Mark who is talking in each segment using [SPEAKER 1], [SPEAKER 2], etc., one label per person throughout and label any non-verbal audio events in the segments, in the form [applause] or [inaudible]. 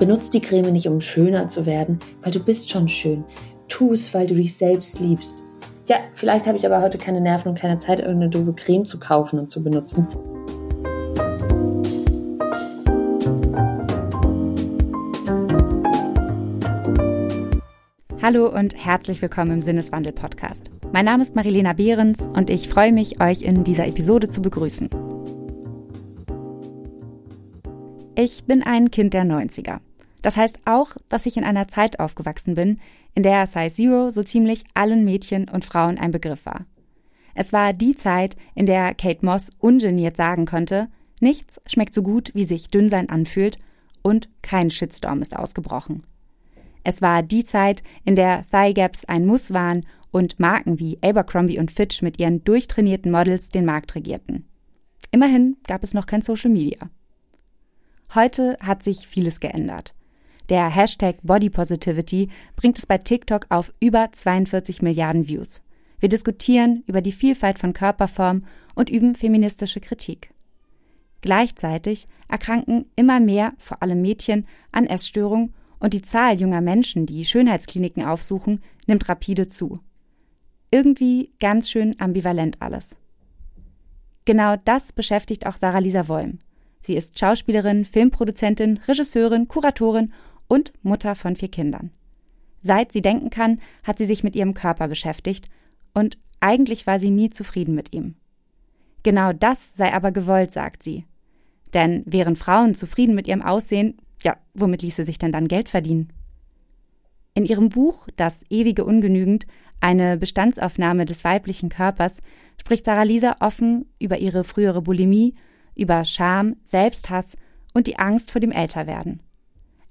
[SPEAKER 1] Benutz die Creme nicht, um schöner zu werden, weil du bist schon schön. Tu es, weil du dich selbst liebst. Ja, vielleicht habe ich aber heute keine Nerven und keine Zeit, irgendeine doofe Creme zu kaufen und zu benutzen.
[SPEAKER 2] Hallo und herzlich willkommen im Sinneswandel Podcast. Mein Name ist Marilena Behrens und ich freue mich, euch in dieser Episode zu begrüßen. Ich bin ein Kind der 90er. Das heißt auch, dass ich in einer Zeit aufgewachsen bin, in der Size Zero so ziemlich allen Mädchen und Frauen ein Begriff war. Es war die Zeit, in der Kate Moss ungeniert sagen konnte, nichts schmeckt so gut, wie sich Dünnsein anfühlt und kein Shitstorm ist ausgebrochen. Es war die Zeit, in der Thigh Gaps ein Muss waren und Marken wie Abercrombie und Fitch mit ihren durchtrainierten Models den Markt regierten. Immerhin gab es noch kein Social Media. Heute hat sich vieles geändert. Der Hashtag Body Positivity bringt es bei TikTok auf über 42 Milliarden Views. Wir diskutieren über die Vielfalt von Körperform und üben feministische Kritik. Gleichzeitig erkranken immer mehr, vor allem Mädchen, an Essstörungen und die Zahl junger Menschen, die Schönheitskliniken aufsuchen, nimmt rapide zu. Irgendwie ganz schön ambivalent alles. Genau das beschäftigt auch Sarah Lisa Wollm. Sie ist Schauspielerin, Filmproduzentin, Regisseurin, Kuratorin und Mutter von vier Kindern. Seit sie denken kann, hat sie sich mit ihrem Körper beschäftigt und eigentlich war sie nie zufrieden mit ihm. Genau das sei aber gewollt, sagt sie. Denn wären Frauen zufrieden mit ihrem Aussehen, ja, womit ließe sich denn dann Geld verdienen? In ihrem Buch Das ewige Ungenügend, eine Bestandsaufnahme des weiblichen Körpers, spricht Sarah Lisa offen über ihre frühere Bulimie, über Scham, Selbsthass und die Angst vor dem Älterwerden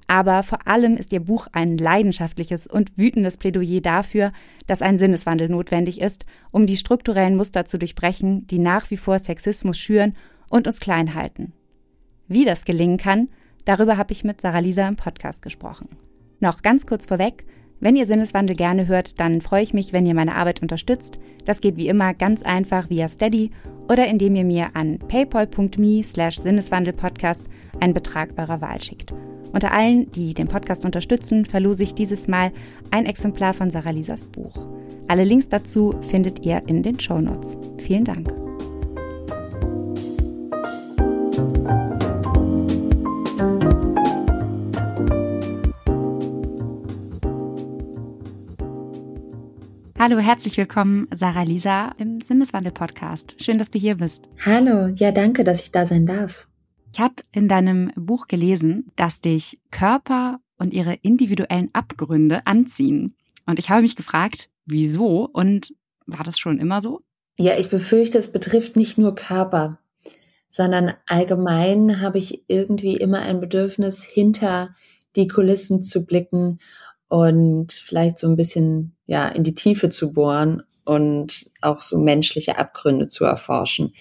[SPEAKER 2] aber vor allem ist ihr Buch ein leidenschaftliches und wütendes Plädoyer dafür, dass ein Sinneswandel notwendig ist, um die strukturellen Muster zu durchbrechen, die nach wie vor Sexismus schüren und uns klein halten. Wie das gelingen kann, darüber habe ich mit Sarah Lisa im Podcast gesprochen. Noch ganz kurz vorweg, wenn ihr Sinneswandel gerne hört, dann freue ich mich, wenn ihr meine Arbeit unterstützt. Das geht wie immer ganz einfach via Steady oder indem ihr mir an paypal.me slash Sinneswandelpodcast einen Betrag eurer Wahl schickt. Unter allen, die den Podcast unterstützen, verlose ich dieses Mal ein Exemplar von Sarah Lisas Buch. Alle Links dazu findet ihr in den Show Notes. Vielen Dank. Hallo, herzlich willkommen, Sarah Lisa im Sinneswandel Podcast. Schön, dass du hier bist.
[SPEAKER 1] Hallo, ja, danke, dass ich da sein darf.
[SPEAKER 2] Ich habe in deinem Buch gelesen, dass dich Körper und ihre individuellen Abgründe anziehen. Und ich habe mich gefragt, wieso und war das schon immer so?
[SPEAKER 1] Ja, ich befürchte, es betrifft nicht nur Körper, sondern allgemein habe ich irgendwie immer ein Bedürfnis, hinter die Kulissen zu blicken und vielleicht so ein bisschen ja in die Tiefe zu bohren und auch so menschliche Abgründe zu erforschen.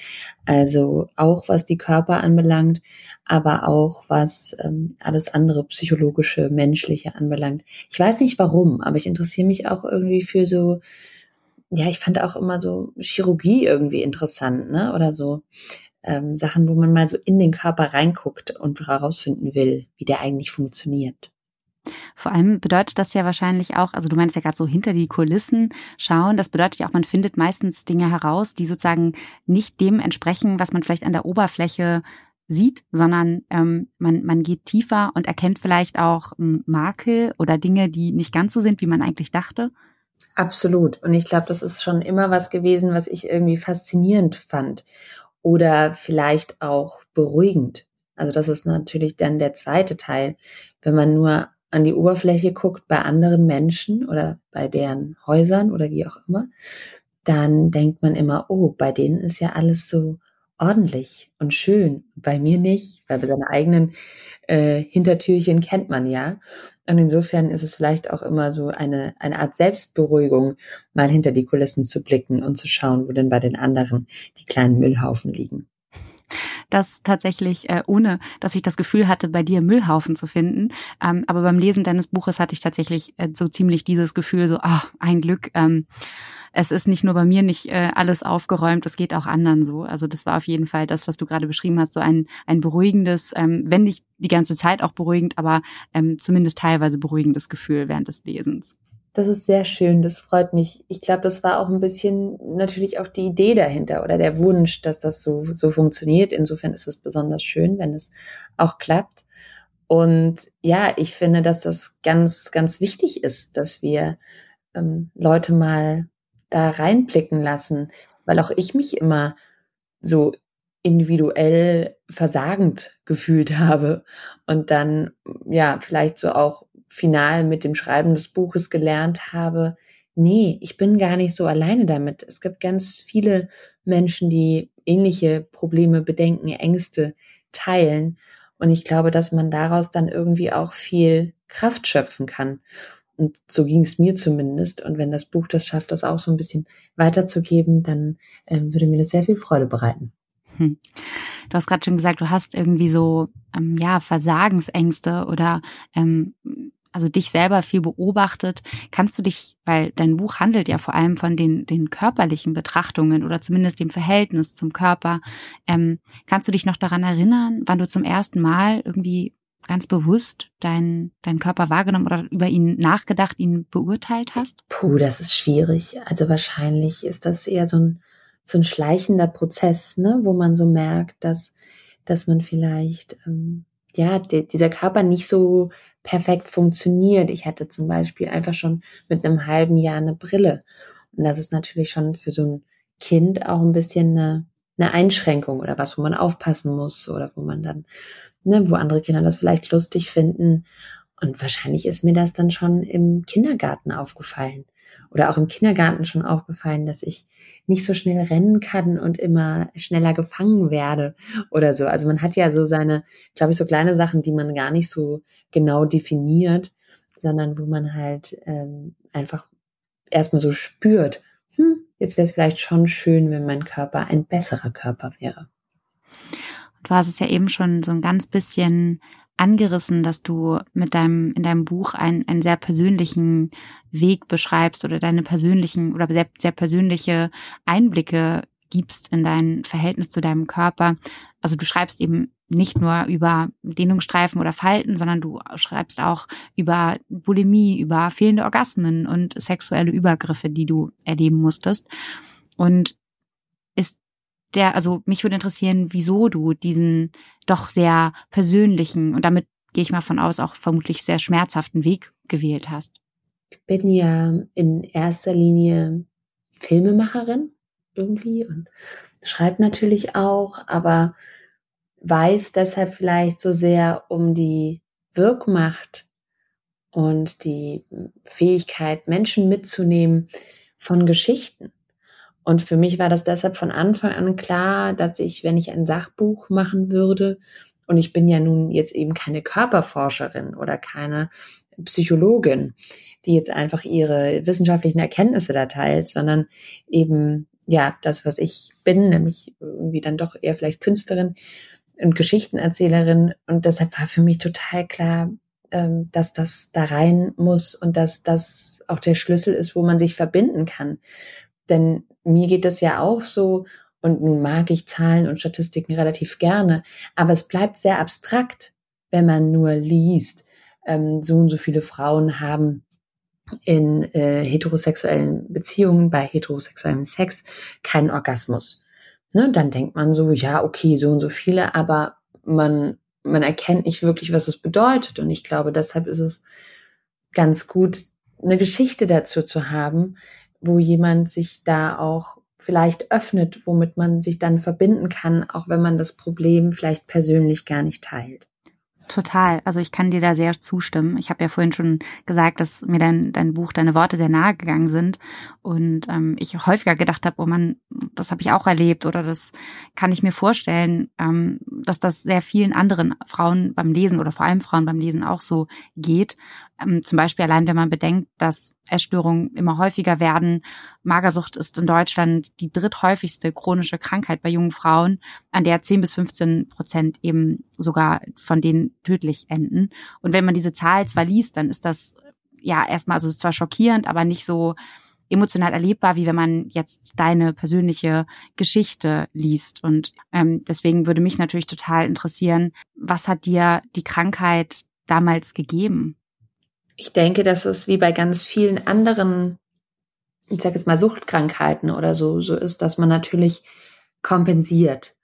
[SPEAKER 1] Also auch was die Körper anbelangt, aber auch was ähm, alles andere psychologische, menschliche anbelangt. Ich weiß nicht warum, aber ich interessiere mich auch irgendwie für so, ja, ich fand auch immer so Chirurgie irgendwie interessant, ne? Oder so ähm, Sachen, wo man mal so in den Körper reinguckt und herausfinden will, wie der eigentlich funktioniert.
[SPEAKER 2] Vor allem bedeutet das ja wahrscheinlich auch, also du meinst ja gerade so hinter die Kulissen schauen, das bedeutet ja auch, man findet meistens Dinge heraus, die sozusagen nicht dem entsprechen, was man vielleicht an der Oberfläche sieht, sondern ähm, man, man geht tiefer und erkennt vielleicht auch Makel oder Dinge, die nicht ganz so sind, wie man eigentlich dachte.
[SPEAKER 1] Absolut. Und ich glaube, das ist schon immer was gewesen, was ich irgendwie faszinierend fand oder vielleicht auch beruhigend. Also das ist natürlich dann der zweite Teil, wenn man nur an die Oberfläche guckt bei anderen Menschen oder bei deren Häusern oder wie auch immer, dann denkt man immer, oh, bei denen ist ja alles so ordentlich und schön. Bei mir nicht, weil bei seine eigenen äh, Hintertürchen kennt man ja. Und insofern ist es vielleicht auch immer so eine, eine Art Selbstberuhigung, mal hinter die Kulissen zu blicken und zu schauen, wo denn bei den anderen die kleinen Müllhaufen liegen
[SPEAKER 2] das tatsächlich, äh, ohne dass ich das Gefühl hatte, bei dir Müllhaufen zu finden. Ähm, aber beim Lesen deines Buches hatte ich tatsächlich äh, so ziemlich dieses Gefühl, so, ach, ein Glück. Ähm, es ist nicht nur bei mir nicht äh, alles aufgeräumt, es geht auch anderen so. Also das war auf jeden Fall das, was du gerade beschrieben hast, so ein, ein beruhigendes, ähm, wenn nicht die ganze Zeit auch beruhigend, aber ähm, zumindest teilweise beruhigendes Gefühl während des Lesens.
[SPEAKER 1] Das ist sehr schön, das freut mich. Ich glaube, das war auch ein bisschen natürlich auch die Idee dahinter oder der Wunsch, dass das so, so funktioniert. Insofern ist es besonders schön, wenn es auch klappt. Und ja, ich finde, dass das ganz, ganz wichtig ist, dass wir ähm, Leute mal da reinblicken lassen, weil auch ich mich immer so individuell versagend gefühlt [laughs] habe und dann ja vielleicht so auch final mit dem Schreiben des Buches gelernt habe, nee, ich bin gar nicht so alleine damit. Es gibt ganz viele Menschen, die ähnliche Probleme, Bedenken, Ängste teilen. Und ich glaube, dass man daraus dann irgendwie auch viel Kraft schöpfen kann. Und so ging es mir zumindest. Und wenn das Buch das schafft, das auch so ein bisschen weiterzugeben, dann ähm, würde mir das sehr viel Freude bereiten. Hm.
[SPEAKER 2] Du hast gerade schon gesagt, du hast irgendwie so ähm, ja Versagensängste oder ähm, also dich selber viel beobachtet, kannst du dich, weil dein Buch handelt ja vor allem von den, den körperlichen Betrachtungen oder zumindest dem Verhältnis zum Körper, ähm, kannst du dich noch daran erinnern, wann du zum ersten Mal irgendwie ganz bewusst deinen dein Körper wahrgenommen oder über ihn nachgedacht, ihn beurteilt hast?
[SPEAKER 1] Puh, das ist schwierig. Also wahrscheinlich ist das eher so ein, so ein schleichender Prozess, ne, wo man so merkt, dass, dass man vielleicht, ähm, ja, die, dieser Körper nicht so perfekt funktioniert. Ich hatte zum Beispiel einfach schon mit einem halben Jahr eine Brille. Und das ist natürlich schon für so ein Kind auch ein bisschen eine, eine Einschränkung oder was, wo man aufpassen muss oder wo man dann, ne, wo andere Kinder das vielleicht lustig finden. Und wahrscheinlich ist mir das dann schon im Kindergarten aufgefallen oder auch im Kindergarten schon aufgefallen, dass ich nicht so schnell rennen kann und immer schneller gefangen werde oder so. Also man hat ja so seine, glaube ich, so kleine Sachen, die man gar nicht so genau definiert, sondern wo man halt ähm, einfach erstmal so spürt, hm, jetzt wäre es vielleicht schon schön, wenn mein Körper ein besserer Körper wäre.
[SPEAKER 2] Du hast es ja eben schon so ein ganz bisschen angerissen, dass du mit deinem, in deinem Buch einen, einen sehr persönlichen Weg beschreibst oder deine persönlichen oder sehr, sehr persönliche Einblicke gibst in dein Verhältnis zu deinem Körper. Also du schreibst eben nicht nur über Dehnungsstreifen oder Falten, sondern du schreibst auch über Bulimie, über fehlende Orgasmen und sexuelle Übergriffe, die du erleben musstest. Und der, also mich würde interessieren, wieso du diesen doch sehr persönlichen und damit gehe ich mal von aus, auch vermutlich sehr schmerzhaften Weg gewählt hast.
[SPEAKER 1] Ich bin ja in erster Linie Filmemacherin irgendwie und schreibe natürlich auch, aber weiß deshalb vielleicht so sehr um die Wirkmacht und die Fähigkeit, Menschen mitzunehmen von Geschichten. Und für mich war das deshalb von Anfang an klar, dass ich, wenn ich ein Sachbuch machen würde, und ich bin ja nun jetzt eben keine Körperforscherin oder keine Psychologin, die jetzt einfach ihre wissenschaftlichen Erkenntnisse da teilt, sondern eben, ja, das, was ich bin, nämlich irgendwie dann doch eher vielleicht Künstlerin und Geschichtenerzählerin. Und deshalb war für mich total klar, ähm, dass das da rein muss und dass das auch der Schlüssel ist, wo man sich verbinden kann. Denn mir geht das ja auch so, und nun mag ich Zahlen und Statistiken relativ gerne, aber es bleibt sehr abstrakt, wenn man nur liest, ähm, so und so viele Frauen haben in äh, heterosexuellen Beziehungen bei heterosexuellem Sex keinen Orgasmus. Ne, dann denkt man so, ja, okay, so und so viele, aber man, man erkennt nicht wirklich, was es bedeutet. Und ich glaube, deshalb ist es ganz gut, eine Geschichte dazu zu haben, wo jemand sich da auch vielleicht öffnet, womit man sich dann verbinden kann, auch wenn man das Problem vielleicht persönlich gar nicht teilt.
[SPEAKER 2] Total. Also ich kann dir da sehr zustimmen. Ich habe ja vorhin schon gesagt, dass mir dein, dein Buch, deine Worte sehr nahe gegangen sind und ähm, ich häufiger gedacht habe, oh man, das habe ich auch erlebt oder das kann ich mir vorstellen, ähm, dass das sehr vielen anderen Frauen beim Lesen oder vor allem Frauen beim Lesen auch so geht. Ähm, zum Beispiel allein, wenn man bedenkt, dass Essstörungen immer häufiger werden. Magersucht ist in Deutschland die dritthäufigste chronische Krankheit bei jungen Frauen, an der 10 bis 15 Prozent eben sogar von denen tödlich enden. Und wenn man diese Zahl zwar liest, dann ist das ja erstmal, also zwar schockierend, aber nicht so emotional erlebbar, wie wenn man jetzt deine persönliche Geschichte liest. Und ähm, deswegen würde mich natürlich total interessieren, was hat dir die Krankheit damals gegeben?
[SPEAKER 1] Ich denke, dass es wie bei ganz vielen anderen, ich sage jetzt mal Suchtkrankheiten oder so, so ist, dass man natürlich kompensiert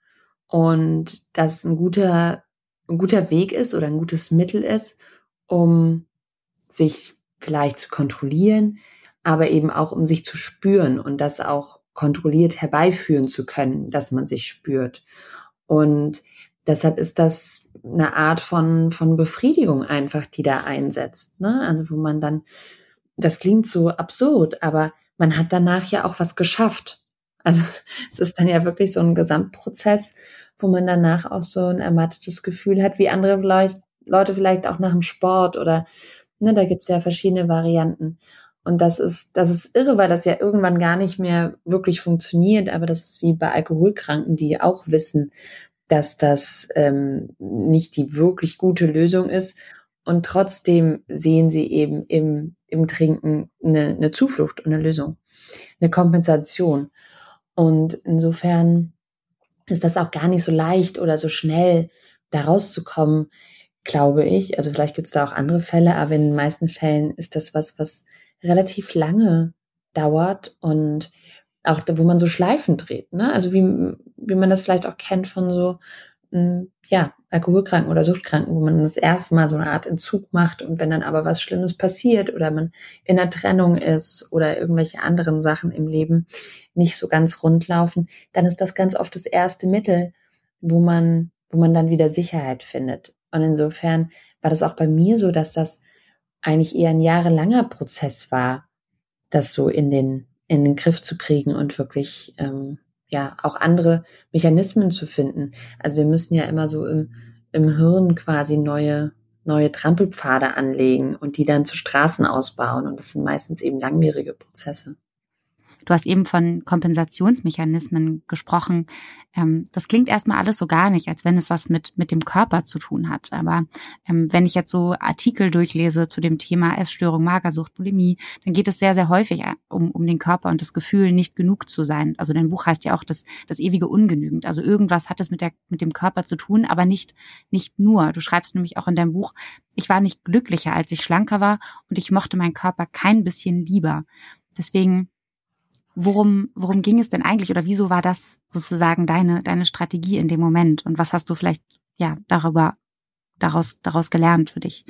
[SPEAKER 1] und dass ein guter, ein guter Weg ist oder ein gutes Mittel ist, um sich vielleicht zu kontrollieren, aber eben auch um sich zu spüren und das auch kontrolliert herbeiführen zu können, dass man sich spürt. Und deshalb ist das eine Art von, von Befriedigung einfach, die da einsetzt. Ne? Also wo man dann, das klingt so absurd, aber man hat danach ja auch was geschafft. Also [laughs] es ist dann ja wirklich so ein Gesamtprozess, wo man danach auch so ein ermattetes Gefühl hat, wie andere Leute vielleicht auch nach dem Sport oder ne, da gibt's ja verschiedene Varianten. Und das ist, das ist irre, weil das ja irgendwann gar nicht mehr wirklich funktioniert. Aber das ist wie bei Alkoholkranken, die auch wissen, dass das ähm, nicht die wirklich gute Lösung ist. Und trotzdem sehen sie eben im, im Trinken eine, eine Zuflucht und eine Lösung, eine Kompensation. Und insofern ist das auch gar nicht so leicht oder so schnell, da rauszukommen, glaube ich. Also vielleicht gibt es da auch andere Fälle, aber in den meisten Fällen ist das was, was relativ lange dauert und auch wo man so Schleifen dreht, ne? Also wie, wie man das vielleicht auch kennt von so, hm, ja, Alkoholkranken oder Suchtkranken, wo man das erste Mal so eine Art Entzug macht und wenn dann aber was Schlimmes passiert oder man in der Trennung ist oder irgendwelche anderen Sachen im Leben nicht so ganz rund laufen, dann ist das ganz oft das erste Mittel, wo man, wo man dann wieder Sicherheit findet. Und insofern war das auch bei mir so, dass das eigentlich eher ein jahrelanger Prozess war, das so in den, in den Griff zu kriegen und wirklich, ähm, ja, auch andere Mechanismen zu finden. Also wir müssen ja immer so im, im Hirn quasi neue, neue Trampelpfade anlegen und die dann zu Straßen ausbauen. Und das sind meistens eben langwierige Prozesse.
[SPEAKER 2] Du hast eben von Kompensationsmechanismen gesprochen. Ähm, das klingt erstmal alles so gar nicht, als wenn es was mit, mit dem Körper zu tun hat. Aber ähm, wenn ich jetzt so Artikel durchlese zu dem Thema Essstörung, Magersucht, Bulimie, dann geht es sehr, sehr häufig äh, um, um den Körper und das Gefühl, nicht genug zu sein. Also dein Buch heißt ja auch das, das ewige Ungenügend. Also irgendwas hat es mit, der, mit dem Körper zu tun, aber nicht, nicht nur. Du schreibst nämlich auch in deinem Buch, ich war nicht glücklicher, als ich schlanker war und ich mochte meinen Körper kein bisschen lieber. Deswegen worum, worum ging es denn eigentlich oder wieso war das sozusagen deine, deine Strategie in dem Moment und was hast du vielleicht, ja, darüber, daraus, daraus gelernt für dich?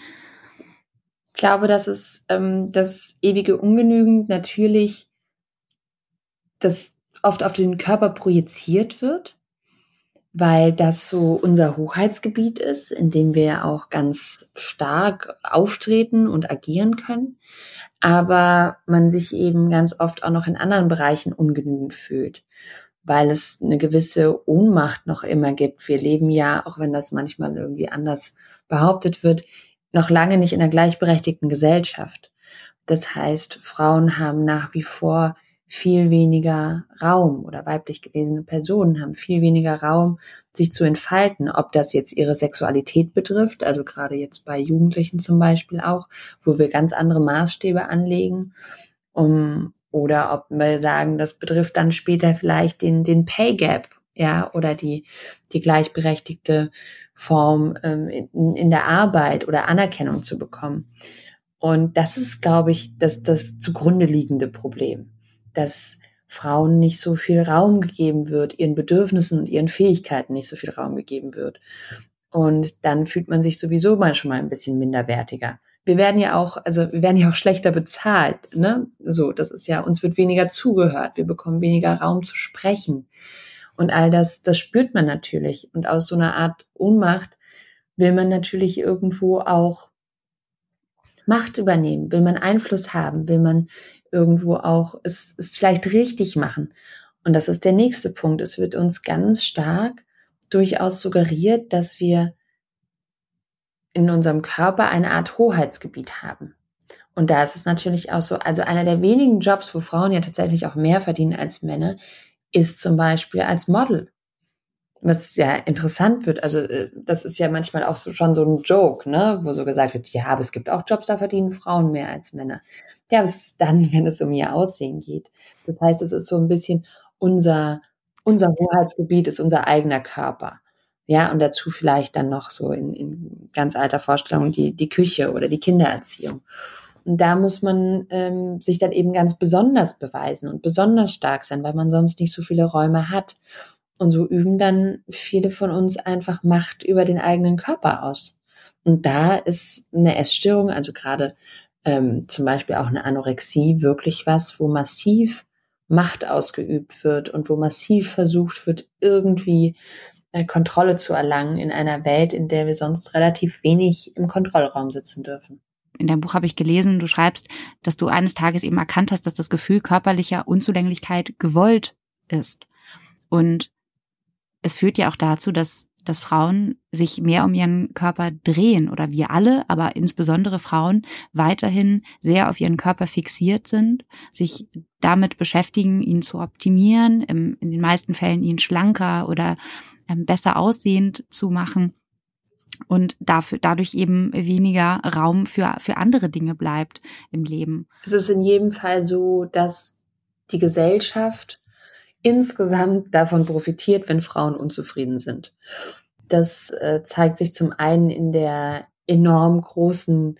[SPEAKER 1] Ich glaube, dass es ähm, das ewige Ungenügend natürlich das oft auf den Körper projiziert wird, weil das so unser Hoheitsgebiet ist, in dem wir auch ganz stark auftreten und agieren können aber man sich eben ganz oft auch noch in anderen Bereichen ungenügend fühlt, weil es eine gewisse Ohnmacht noch immer gibt. Wir leben ja, auch wenn das manchmal irgendwie anders behauptet wird, noch lange nicht in einer gleichberechtigten Gesellschaft. Das heißt, Frauen haben nach wie vor viel weniger Raum oder weiblich gelesene Personen haben viel weniger Raum, sich zu entfalten, ob das jetzt ihre Sexualität betrifft, also gerade jetzt bei Jugendlichen zum Beispiel auch, wo wir ganz andere Maßstäbe anlegen, um, oder ob wir sagen, das betrifft dann später vielleicht den, den Pay Gap, ja, oder die, die gleichberechtigte Form ähm, in, in der Arbeit oder Anerkennung zu bekommen. Und das ist, glaube ich, das, das zugrunde liegende Problem dass Frauen nicht so viel Raum gegeben wird, ihren Bedürfnissen und ihren Fähigkeiten nicht so viel Raum gegeben wird. Und dann fühlt man sich sowieso mal schon mal ein bisschen minderwertiger. Wir werden ja auch, also wir werden ja auch schlechter bezahlt, ne? So, das ist ja, uns wird weniger zugehört, wir bekommen weniger Raum zu sprechen. Und all das, das spürt man natürlich. Und aus so einer Art Ohnmacht will man natürlich irgendwo auch Macht übernehmen, will man Einfluss haben, will man irgendwo auch es, es vielleicht richtig machen. Und das ist der nächste Punkt. Es wird uns ganz stark durchaus suggeriert, dass wir in unserem Körper eine Art Hoheitsgebiet haben. Und da ist es natürlich auch so, also einer der wenigen Jobs, wo Frauen ja tatsächlich auch mehr verdienen als Männer, ist zum Beispiel als Model. Was ja interessant wird, also äh, das ist ja manchmal auch so, schon so ein Joke, ne, wo so gesagt wird, ja, aber es gibt auch Jobs, da verdienen Frauen mehr als Männer. Ja, was ist dann, [laughs] wenn es um ihr Aussehen geht? Das heißt, es ist so ein bisschen unser, unser Hoheitsgebiet ist unser eigener Körper. Ja, und dazu vielleicht dann noch so in, in ganz alter Vorstellung die, die Küche oder die Kindererziehung. Und da muss man ähm, sich dann eben ganz besonders beweisen und besonders stark sein, weil man sonst nicht so viele Räume hat. Und so üben dann viele von uns einfach Macht über den eigenen Körper aus. Und da ist eine Essstörung, also gerade ähm, zum Beispiel auch eine Anorexie, wirklich was, wo massiv Macht ausgeübt wird und wo massiv versucht wird, irgendwie äh, Kontrolle zu erlangen in einer Welt, in der wir sonst relativ wenig im Kontrollraum sitzen dürfen.
[SPEAKER 2] In deinem Buch habe ich gelesen, du schreibst, dass du eines Tages eben erkannt hast, dass das Gefühl körperlicher Unzulänglichkeit gewollt ist. Und es führt ja auch dazu, dass, dass Frauen sich mehr um ihren Körper drehen oder wir alle, aber insbesondere Frauen weiterhin sehr auf ihren Körper fixiert sind, sich damit beschäftigen, ihn zu optimieren, in den meisten Fällen ihn schlanker oder ähm, besser aussehend zu machen und dafür, dadurch eben weniger Raum für, für andere Dinge bleibt im Leben.
[SPEAKER 1] Es ist in jedem Fall so, dass die Gesellschaft insgesamt davon profitiert, wenn Frauen unzufrieden sind. Das äh, zeigt sich zum einen in der enorm großen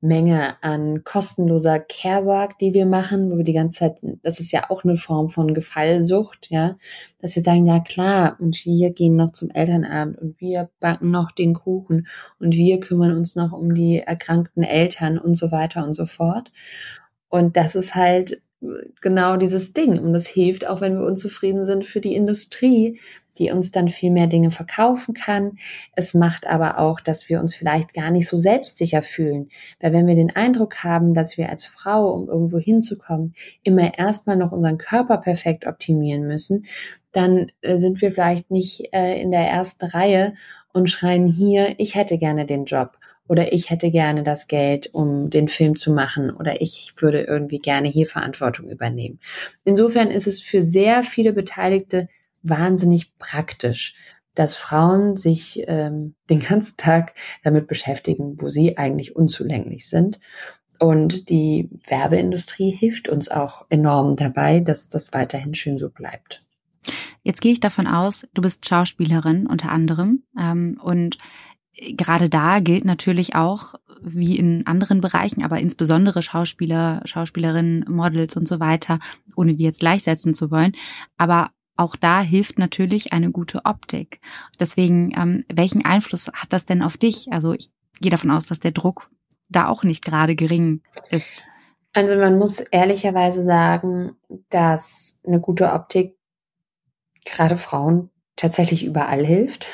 [SPEAKER 1] Menge an kostenloser Carework, die wir machen, wo wir die ganze Zeit, das ist ja auch eine Form von Gefallsucht, ja, dass wir sagen, ja klar, und wir gehen noch zum Elternabend und wir backen noch den Kuchen und wir kümmern uns noch um die erkrankten Eltern und so weiter und so fort. Und das ist halt genau dieses Ding. Und das hilft auch, wenn wir unzufrieden sind für die Industrie, die uns dann viel mehr Dinge verkaufen kann. Es macht aber auch, dass wir uns vielleicht gar nicht so selbstsicher fühlen. Weil wenn wir den Eindruck haben, dass wir als Frau, um irgendwo hinzukommen, immer erstmal noch unseren Körper perfekt optimieren müssen, dann äh, sind wir vielleicht nicht äh, in der ersten Reihe und schreien hier, ich hätte gerne den Job oder ich hätte gerne das Geld, um den Film zu machen oder ich würde irgendwie gerne hier Verantwortung übernehmen. Insofern ist es für sehr viele Beteiligte wahnsinnig praktisch, dass Frauen sich ähm, den ganzen Tag damit beschäftigen, wo sie eigentlich unzulänglich sind. Und die Werbeindustrie hilft uns auch enorm dabei, dass das weiterhin schön so bleibt.
[SPEAKER 2] Jetzt gehe ich davon aus, du bist Schauspielerin unter anderem ähm, und gerade da gilt natürlich auch, wie in anderen Bereichen, aber insbesondere Schauspieler, Schauspielerinnen, Models und so weiter, ohne die jetzt gleichsetzen zu wollen. Aber auch da hilft natürlich eine gute Optik. Deswegen, ähm, welchen Einfluss hat das denn auf dich? Also ich gehe davon aus, dass der Druck da auch nicht gerade gering ist.
[SPEAKER 1] Also man muss ehrlicherweise sagen, dass eine gute Optik gerade Frauen tatsächlich überall hilft.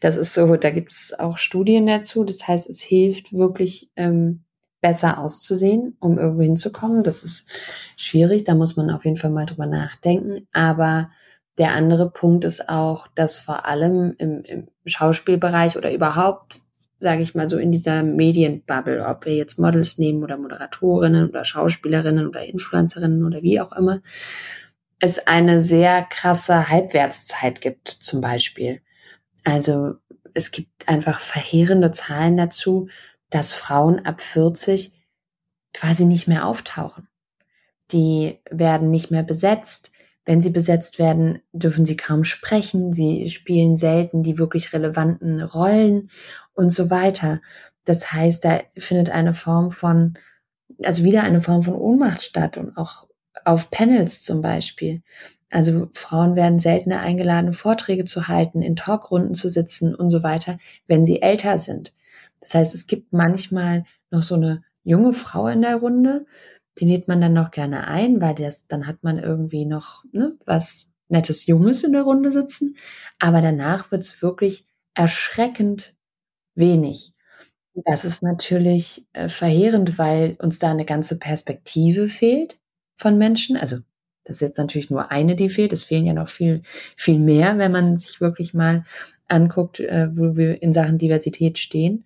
[SPEAKER 1] Das ist so, da gibt es auch Studien dazu. Das heißt, es hilft wirklich ähm, besser auszusehen, um irgendwo hinzukommen. Das ist schwierig, da muss man auf jeden Fall mal drüber nachdenken. Aber der andere Punkt ist auch, dass vor allem im, im Schauspielbereich oder überhaupt, sage ich mal so, in dieser Medienbubble, ob wir jetzt Models nehmen oder Moderatorinnen oder Schauspielerinnen oder Influencerinnen oder wie auch immer, es eine sehr krasse Halbwertszeit gibt, zum Beispiel. Also es gibt einfach verheerende Zahlen dazu, dass Frauen ab 40 quasi nicht mehr auftauchen. Die werden nicht mehr besetzt. Wenn sie besetzt werden, dürfen sie kaum sprechen. Sie spielen selten die wirklich relevanten Rollen und so weiter. Das heißt, da findet eine Form von, also wieder eine Form von Ohnmacht statt und auch auf Panels zum Beispiel. Also Frauen werden seltener eingeladen, Vorträge zu halten, in Talkrunden zu sitzen und so weiter, wenn sie älter sind. Das heißt, es gibt manchmal noch so eine junge Frau in der Runde, die lädt man dann noch gerne ein, weil das, dann hat man irgendwie noch ne, was nettes Junges in der Runde sitzen. Aber danach wird's wirklich erschreckend wenig. Das ist natürlich äh, verheerend, weil uns da eine ganze Perspektive fehlt von Menschen. Also das ist jetzt natürlich nur eine, die fehlt. Es fehlen ja noch viel, viel mehr, wenn man sich wirklich mal anguckt, äh, wo wir in Sachen Diversität stehen.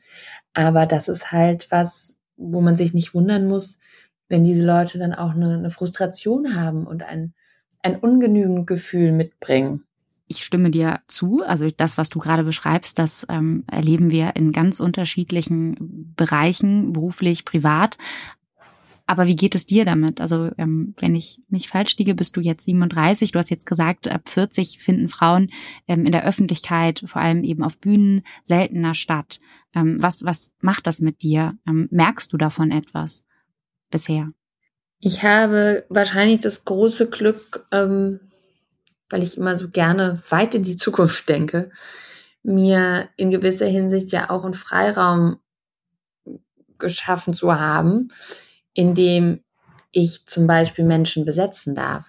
[SPEAKER 1] Aber das ist halt was, wo man sich nicht wundern muss, wenn diese Leute dann auch eine, eine Frustration haben und ein, ein ungenügend Gefühl mitbringen.
[SPEAKER 2] ich stimme dir zu. Also das, was du gerade beschreibst, das ähm, erleben wir in ganz unterschiedlichen Bereichen, beruflich, privat. Aber wie geht es dir damit? Also ähm, wenn ich nicht falsch liege, bist du jetzt 37. Du hast jetzt gesagt, ab 40 finden Frauen ähm, in der Öffentlichkeit, vor allem eben auf Bühnen, seltener statt. Ähm, was, was macht das mit dir? Ähm, merkst du davon etwas bisher?
[SPEAKER 1] Ich habe wahrscheinlich das große Glück, ähm, weil ich immer so gerne weit in die Zukunft denke, mir in gewisser Hinsicht ja auch einen Freiraum geschaffen zu haben, in dem ich zum Beispiel Menschen besetzen darf.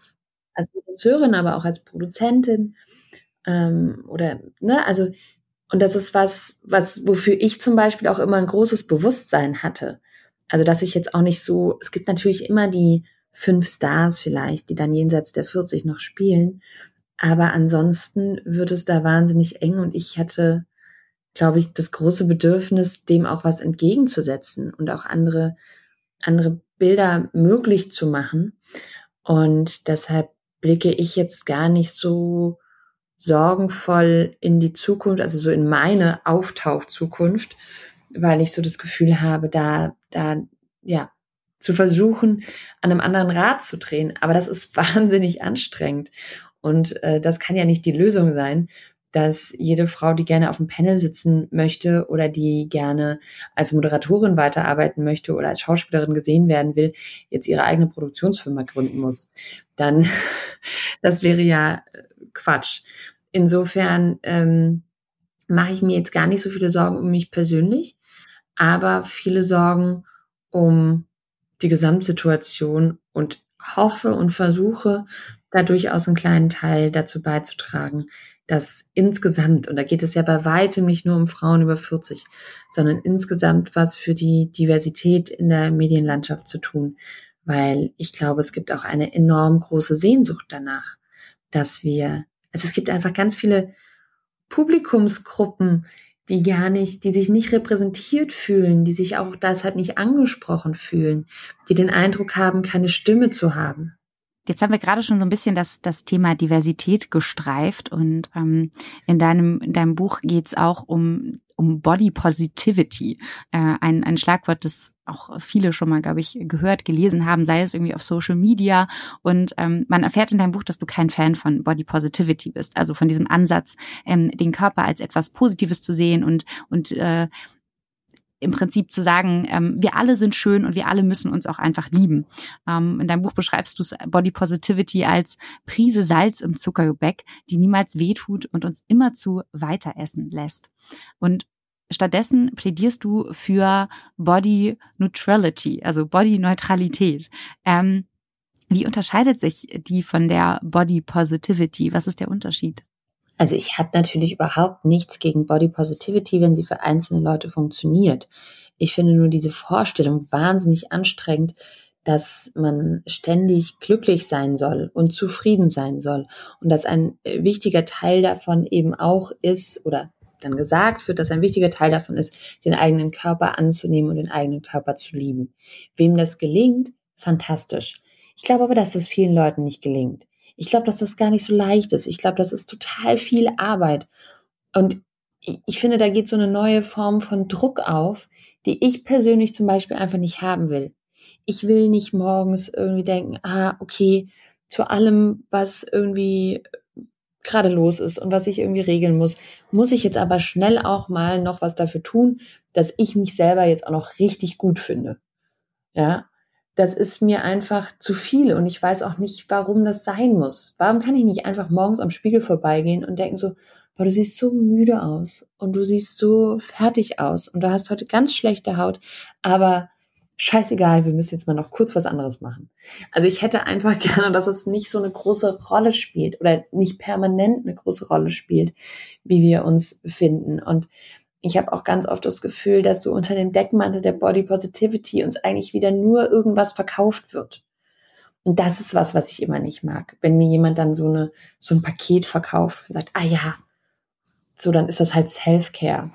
[SPEAKER 1] Als Regisseurin, aber auch als Produzentin ähm, oder ne, also und das ist was, was wofür ich zum Beispiel auch immer ein großes Bewusstsein hatte. Also dass ich jetzt auch nicht so, es gibt natürlich immer die fünf Stars vielleicht, die dann jenseits der 40 noch spielen. Aber ansonsten wird es da wahnsinnig eng und ich hatte, glaube ich, das große Bedürfnis, dem auch was entgegenzusetzen und auch andere, andere Bilder möglich zu machen. Und deshalb blicke ich jetzt gar nicht so sorgenvoll in die Zukunft, also so in meine Auftauchzukunft, weil ich so das Gefühl habe, da, da, ja, zu versuchen, an einem anderen Rad zu drehen. Aber das ist [laughs] wahnsinnig anstrengend. Und äh, das kann ja nicht die Lösung sein, dass jede Frau, die gerne auf dem Panel sitzen möchte oder die gerne als Moderatorin weiterarbeiten möchte oder als Schauspielerin gesehen werden will, jetzt ihre eigene Produktionsfirma gründen muss. Dann, [laughs] das wäre ja äh, Quatsch. Insofern ähm, mache ich mir jetzt gar nicht so viele Sorgen um mich persönlich, aber viele Sorgen um die Gesamtsituation und hoffe und versuche da durchaus einen kleinen Teil dazu beizutragen, dass insgesamt, und da geht es ja bei weitem nicht nur um Frauen über 40, sondern insgesamt was für die Diversität in der Medienlandschaft zu tun. Weil ich glaube, es gibt auch eine enorm große Sehnsucht danach, dass wir, also es gibt einfach ganz viele Publikumsgruppen, die gar nicht, die sich nicht repräsentiert fühlen, die sich auch deshalb nicht angesprochen fühlen, die den Eindruck haben, keine Stimme zu haben.
[SPEAKER 2] Jetzt haben wir gerade schon so ein bisschen das, das Thema Diversität gestreift und ähm, in, deinem, in deinem Buch geht's auch um, um Body Positivity, äh, ein, ein Schlagwort, das auch viele schon mal, glaube ich, gehört, gelesen haben, sei es irgendwie auf Social Media. Und ähm, man erfährt in deinem Buch, dass du kein Fan von Body Positivity bist, also von diesem Ansatz, ähm, den Körper als etwas Positives zu sehen und, und äh, im Prinzip zu sagen, ähm, wir alle sind schön und wir alle müssen uns auch einfach lieben. Ähm, in deinem Buch beschreibst du Body Positivity als Prise Salz im Zuckergebäck, die niemals wehtut und uns immerzu weiter essen lässt. Und stattdessen plädierst du für Body Neutrality, also Body Neutralität. Ähm, wie unterscheidet sich die von der Body Positivity? Was ist der Unterschied?
[SPEAKER 1] Also ich habe natürlich überhaupt nichts gegen Body Positivity, wenn sie für einzelne Leute funktioniert. Ich finde nur diese Vorstellung wahnsinnig anstrengend, dass man ständig glücklich sein soll und zufrieden sein soll und dass ein äh, wichtiger Teil davon eben auch ist oder dann gesagt wird, dass ein wichtiger Teil davon ist, den eigenen Körper anzunehmen und den eigenen Körper zu lieben. Wem das gelingt, fantastisch. Ich glaube aber, dass das vielen Leuten nicht gelingt. Ich glaube, dass das gar nicht so leicht ist. Ich glaube, das ist total viel Arbeit. Und ich finde, da geht so eine neue Form von Druck auf, die ich persönlich zum Beispiel einfach nicht haben will. Ich will nicht morgens irgendwie denken, ah, okay, zu allem, was irgendwie gerade los ist und was ich irgendwie regeln muss, muss ich jetzt aber schnell auch mal noch was dafür tun, dass ich mich selber jetzt auch noch richtig gut finde. Ja, das ist mir einfach zu viel und ich weiß auch nicht, warum das sein muss. Warum kann ich nicht einfach morgens am Spiegel vorbeigehen und denken so, boah, du siehst so müde aus und du siehst so fertig aus und du hast heute ganz schlechte Haut, aber scheißegal, wir müssen jetzt mal noch kurz was anderes machen. Also ich hätte einfach [laughs] gerne, dass es nicht so eine große Rolle spielt oder nicht permanent eine große Rolle spielt, wie wir uns finden und ich habe auch ganz oft das Gefühl, dass so unter dem Deckmantel der Body Positivity uns eigentlich wieder nur irgendwas verkauft wird. Und das ist was, was ich immer nicht mag. Wenn mir jemand dann so eine, so ein Paket verkauft und sagt, ah ja, so dann ist das halt Self-Care.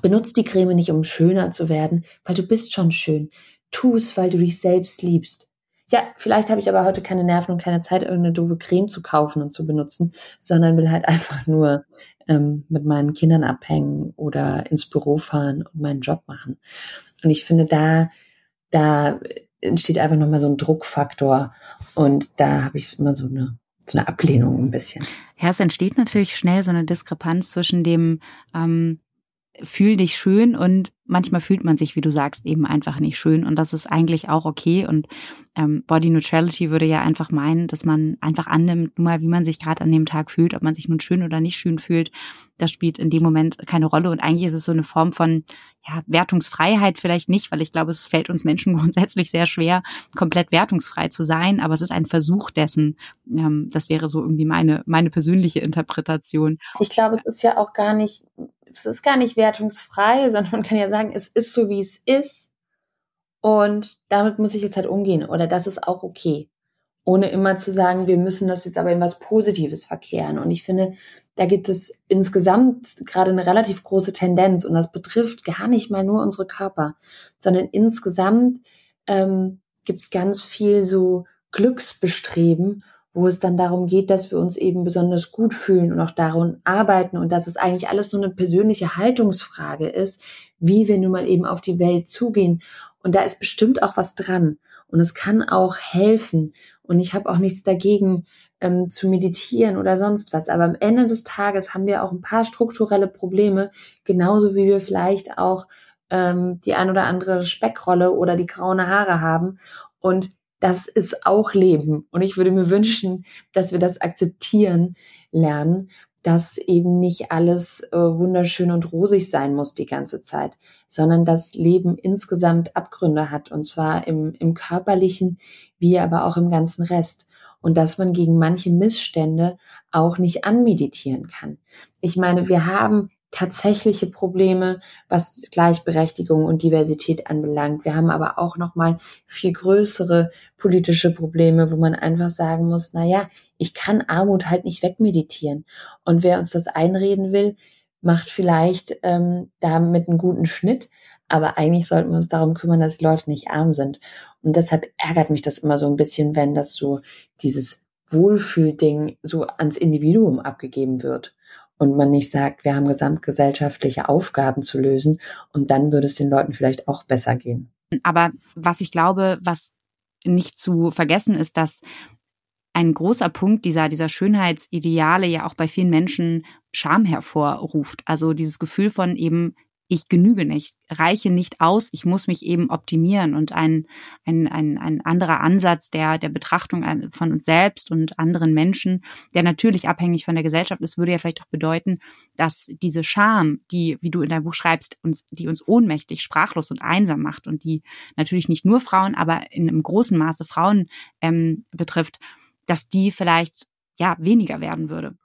[SPEAKER 1] Benutzt die Creme nicht, um schöner zu werden, weil du bist schon schön. Tu es, weil du dich selbst liebst. Ja, vielleicht habe ich aber heute keine Nerven und keine Zeit, irgendeine doofe Creme zu kaufen und zu benutzen, sondern will halt [laughs] einfach nur ähm, mit meinen Kindern abhängen oder ins Büro fahren und meinen Job machen. Und ich finde, da, da entsteht einfach nochmal so ein Druckfaktor und da habe ich immer so eine so eine Ablehnung ein bisschen.
[SPEAKER 2] Ja, es entsteht natürlich schnell so eine Diskrepanz zwischen dem ähm, fühl dich schön und manchmal fühlt man sich, wie du sagst, eben einfach nicht schön und das ist eigentlich auch okay und ähm, Body Neutrality würde ja einfach meinen, dass man einfach annimmt, nur mal wie man sich gerade an dem Tag fühlt, ob man sich nun schön oder nicht schön fühlt, das spielt in dem Moment keine Rolle und eigentlich ist es so eine Form von ja, Wertungsfreiheit vielleicht nicht, weil ich glaube, es fällt uns Menschen [laughs] grundsätzlich sehr schwer, komplett wertungsfrei zu sein, aber es ist ein Versuch dessen. Ähm, das wäre so irgendwie meine meine persönliche Interpretation.
[SPEAKER 1] Ich glaube, es ist ja auch gar nicht es ist gar nicht wertungsfrei, [laughs] sondern man kann ja sagen, es ist so, wie es ist. Und damit muss ich jetzt halt umgehen. Oder das ist auch okay. Ohne immer zu sagen, wir müssen das jetzt aber in was Positives verkehren. Und ich finde, da gibt es insgesamt gerade eine relativ große Tendenz. Und das betrifft gar nicht mal nur unsere Körper, sondern insgesamt ähm, gibt es ganz viel so Glücksbestreben wo es dann darum geht, dass wir uns eben besonders gut fühlen und auch daran arbeiten und dass es eigentlich alles nur eine persönliche Haltungsfrage ist, wie wir nun mal eben auf die Welt zugehen. Und da ist bestimmt auch was dran und es kann auch helfen. Und ich habe auch nichts dagegen, ähm, zu meditieren oder sonst was. Aber am Ende des Tages haben wir auch ein paar strukturelle Probleme, genauso wie wir vielleicht auch ähm, die ein oder andere Speckrolle oder die grauen Haare haben. Und das ist auch Leben. Und ich würde mir wünschen, dass wir das akzeptieren lernen, dass eben nicht alles äh, wunderschön und rosig sein muss die ganze Zeit, sondern dass Leben insgesamt Abgründe hat, und zwar im, im körperlichen wie aber auch im ganzen Rest. Und dass man gegen manche Missstände auch nicht anmeditieren kann. Ich meine, wir haben tatsächliche Probleme, was Gleichberechtigung und Diversität anbelangt. Wir haben aber auch noch mal viel größere politische Probleme, wo man einfach sagen muss, na ja, ich kann Armut halt nicht wegmeditieren. Und wer uns das einreden will, macht vielleicht ähm, damit einen guten Schnitt, aber eigentlich sollten wir uns darum kümmern, dass die Leute nicht arm sind. Und deshalb ärgert mich das immer so ein bisschen, wenn das so dieses Wohlfühlding so ans Individuum abgegeben wird und man nicht sagt, wir haben gesamtgesellschaftliche Aufgaben zu lösen und dann würde es den Leuten vielleicht auch besser gehen.
[SPEAKER 2] Aber was ich glaube, was nicht zu vergessen ist, dass ein großer Punkt dieser, dieser Schönheitsideale ja auch bei vielen Menschen Scham hervorruft. Also dieses Gefühl von eben, ich genüge nicht, reiche nicht aus, ich muss mich eben optimieren und ein, ein, ein, ein anderer Ansatz der, der Betrachtung von uns selbst und anderen Menschen, der natürlich abhängig von der Gesellschaft ist, würde ja vielleicht auch bedeuten, dass diese Scham, die, wie du in deinem Buch schreibst, uns, die uns ohnmächtig, sprachlos und einsam macht und die natürlich nicht nur Frauen, aber in einem großen Maße Frauen ähm, betrifft, dass die vielleicht ja weniger werden würde.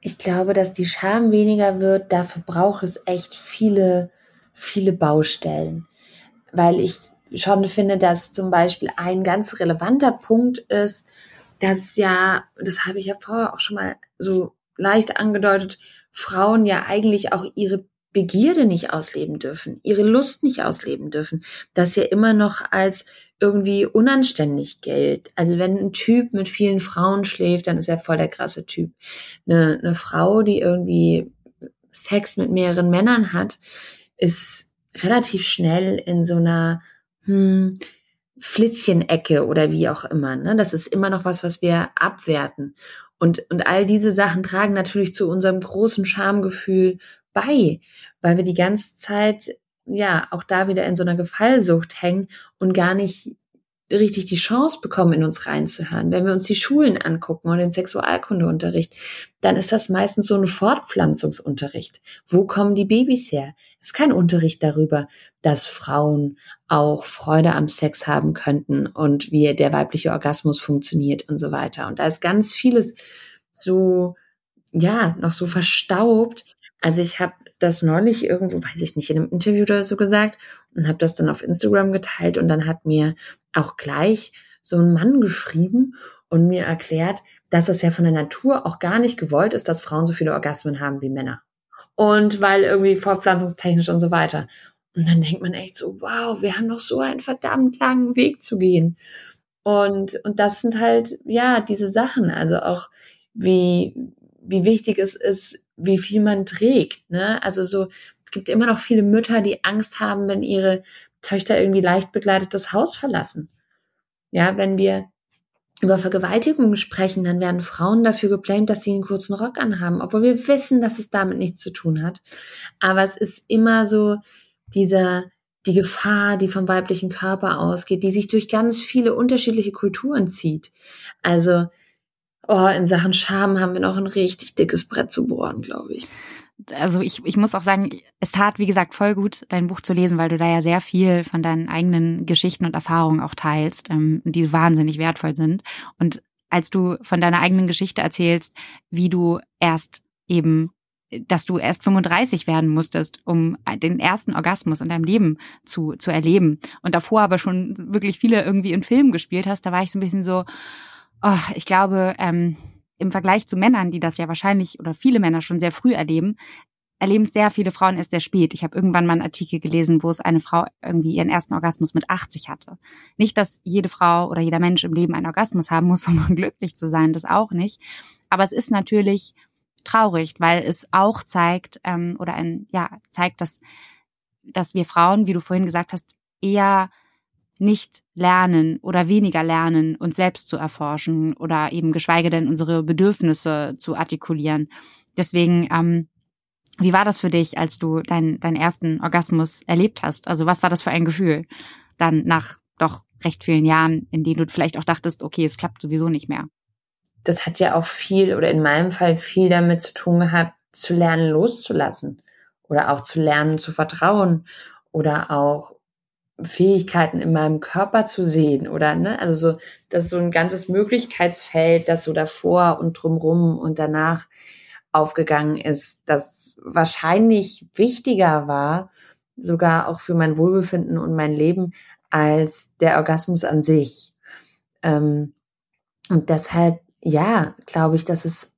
[SPEAKER 1] Ich glaube, dass die Scham weniger wird. Dafür braucht es echt viele, viele Baustellen. Weil ich schon finde, dass zum Beispiel ein ganz relevanter Punkt ist, dass ja, das habe ich ja vorher auch schon mal so leicht angedeutet, Frauen ja eigentlich auch ihre Begierde nicht ausleben dürfen, ihre Lust nicht ausleben dürfen, das ja immer noch als irgendwie unanständig gilt. Also wenn ein Typ mit vielen Frauen schläft, dann ist er voll der krasse Typ. Eine, eine Frau, die irgendwie Sex mit mehreren Männern hat, ist relativ schnell in so einer hm, Flittchenecke oder wie auch immer. Ne? Das ist immer noch was, was wir abwerten. Und, und all diese Sachen tragen natürlich zu unserem großen Schamgefühl bei, weil wir die ganze Zeit ja auch da wieder in so einer Gefallsucht hängen und gar nicht richtig die Chance bekommen, in uns reinzuhören. Wenn wir uns die Schulen angucken und den Sexualkundeunterricht, dann ist das meistens so ein Fortpflanzungsunterricht. Wo kommen die Babys her? Es ist kein Unterricht darüber, dass Frauen auch Freude am Sex haben könnten und wie der weibliche Orgasmus funktioniert und so weiter. Und da ist ganz vieles so, ja, noch so verstaubt, also ich habe das neulich irgendwo, weiß ich nicht, in einem Interview oder so gesagt und habe das dann auf Instagram geteilt und dann hat mir auch gleich so ein Mann geschrieben und mir erklärt, dass es ja von der Natur auch gar nicht gewollt ist, dass Frauen so viele Orgasmen haben wie Männer. Und weil irgendwie fortpflanzungstechnisch und so weiter. Und dann denkt man echt so, wow, wir haben noch so einen verdammt langen Weg zu gehen. Und, und das sind halt, ja, diese Sachen, also auch wie, wie wichtig es ist, wie viel man trägt, ne? Also so, es gibt immer noch viele Mütter, die Angst haben, wenn ihre Töchter irgendwie leicht begleitet das Haus verlassen. Ja, wenn wir über Vergewaltigungen sprechen, dann werden Frauen dafür geblamed, dass sie einen kurzen Rock anhaben, obwohl wir wissen, dass es damit nichts zu tun hat. Aber es ist immer so dieser, die Gefahr, die vom weiblichen Körper ausgeht, die sich durch ganz viele unterschiedliche Kulturen zieht. Also, oh, in Sachen Scham haben wir noch ein richtig dickes Brett zu bohren, glaube ich
[SPEAKER 2] also ich, ich muss auch sagen, es tat, wie gesagt, voll gut, dein Buch zu lesen, weil du da ja sehr viel von deinen eigenen Geschichten und Erfahrungen auch teilst, ähm, die wahnsinnig wertvoll sind. Und als du von deiner eigenen Geschichte erzählst, wie du erst eben dass du erst 35 werden musstest, um den ersten Orgasmus in deinem Leben zu, zu erleben und davor aber schon wirklich viele irgendwie in Filmen gespielt hast, da war ich so ein bisschen so, oh, ich glaube, ähm, im Vergleich zu Männern, die das ja wahrscheinlich oder viele Männer schon sehr früh erleben, erleben sehr viele Frauen erst sehr spät. Ich habe irgendwann mal einen Artikel gelesen, wo es eine Frau irgendwie ihren ersten Orgasmus mit 80 hatte. Nicht, dass jede Frau oder jeder Mensch im Leben einen Orgasmus haben muss, [laughs] um glücklich zu sein, das auch nicht. Aber es ist natürlich traurig, weil es auch zeigt ähm, oder ein ja zeigt, dass dass wir Frauen, wie du vorhin gesagt hast, eher nicht lernen oder weniger lernen, uns selbst zu erforschen oder eben geschweige denn unsere Bedürfnisse zu artikulieren. Deswegen, ähm, wie war das für dich, als du deinen deinen ersten Orgasmus erlebt hast? Also was war das für ein Gefühl dann nach doch recht vielen Jahren, in denen du vielleicht auch dachtest, okay, es klappt sowieso nicht mehr?
[SPEAKER 1] Das hat ja auch viel oder in meinem Fall viel damit zu tun gehabt, zu lernen loszulassen oder auch zu lernen zu vertrauen oder auch Fähigkeiten in meinem Körper zu sehen oder ne, also so, das ist so ein ganzes Möglichkeitsfeld, das so davor und drumrum und danach aufgegangen ist, das wahrscheinlich wichtiger war, sogar auch für mein Wohlbefinden und mein Leben, als der Orgasmus an sich. Ähm, und deshalb, ja, glaube ich, dass es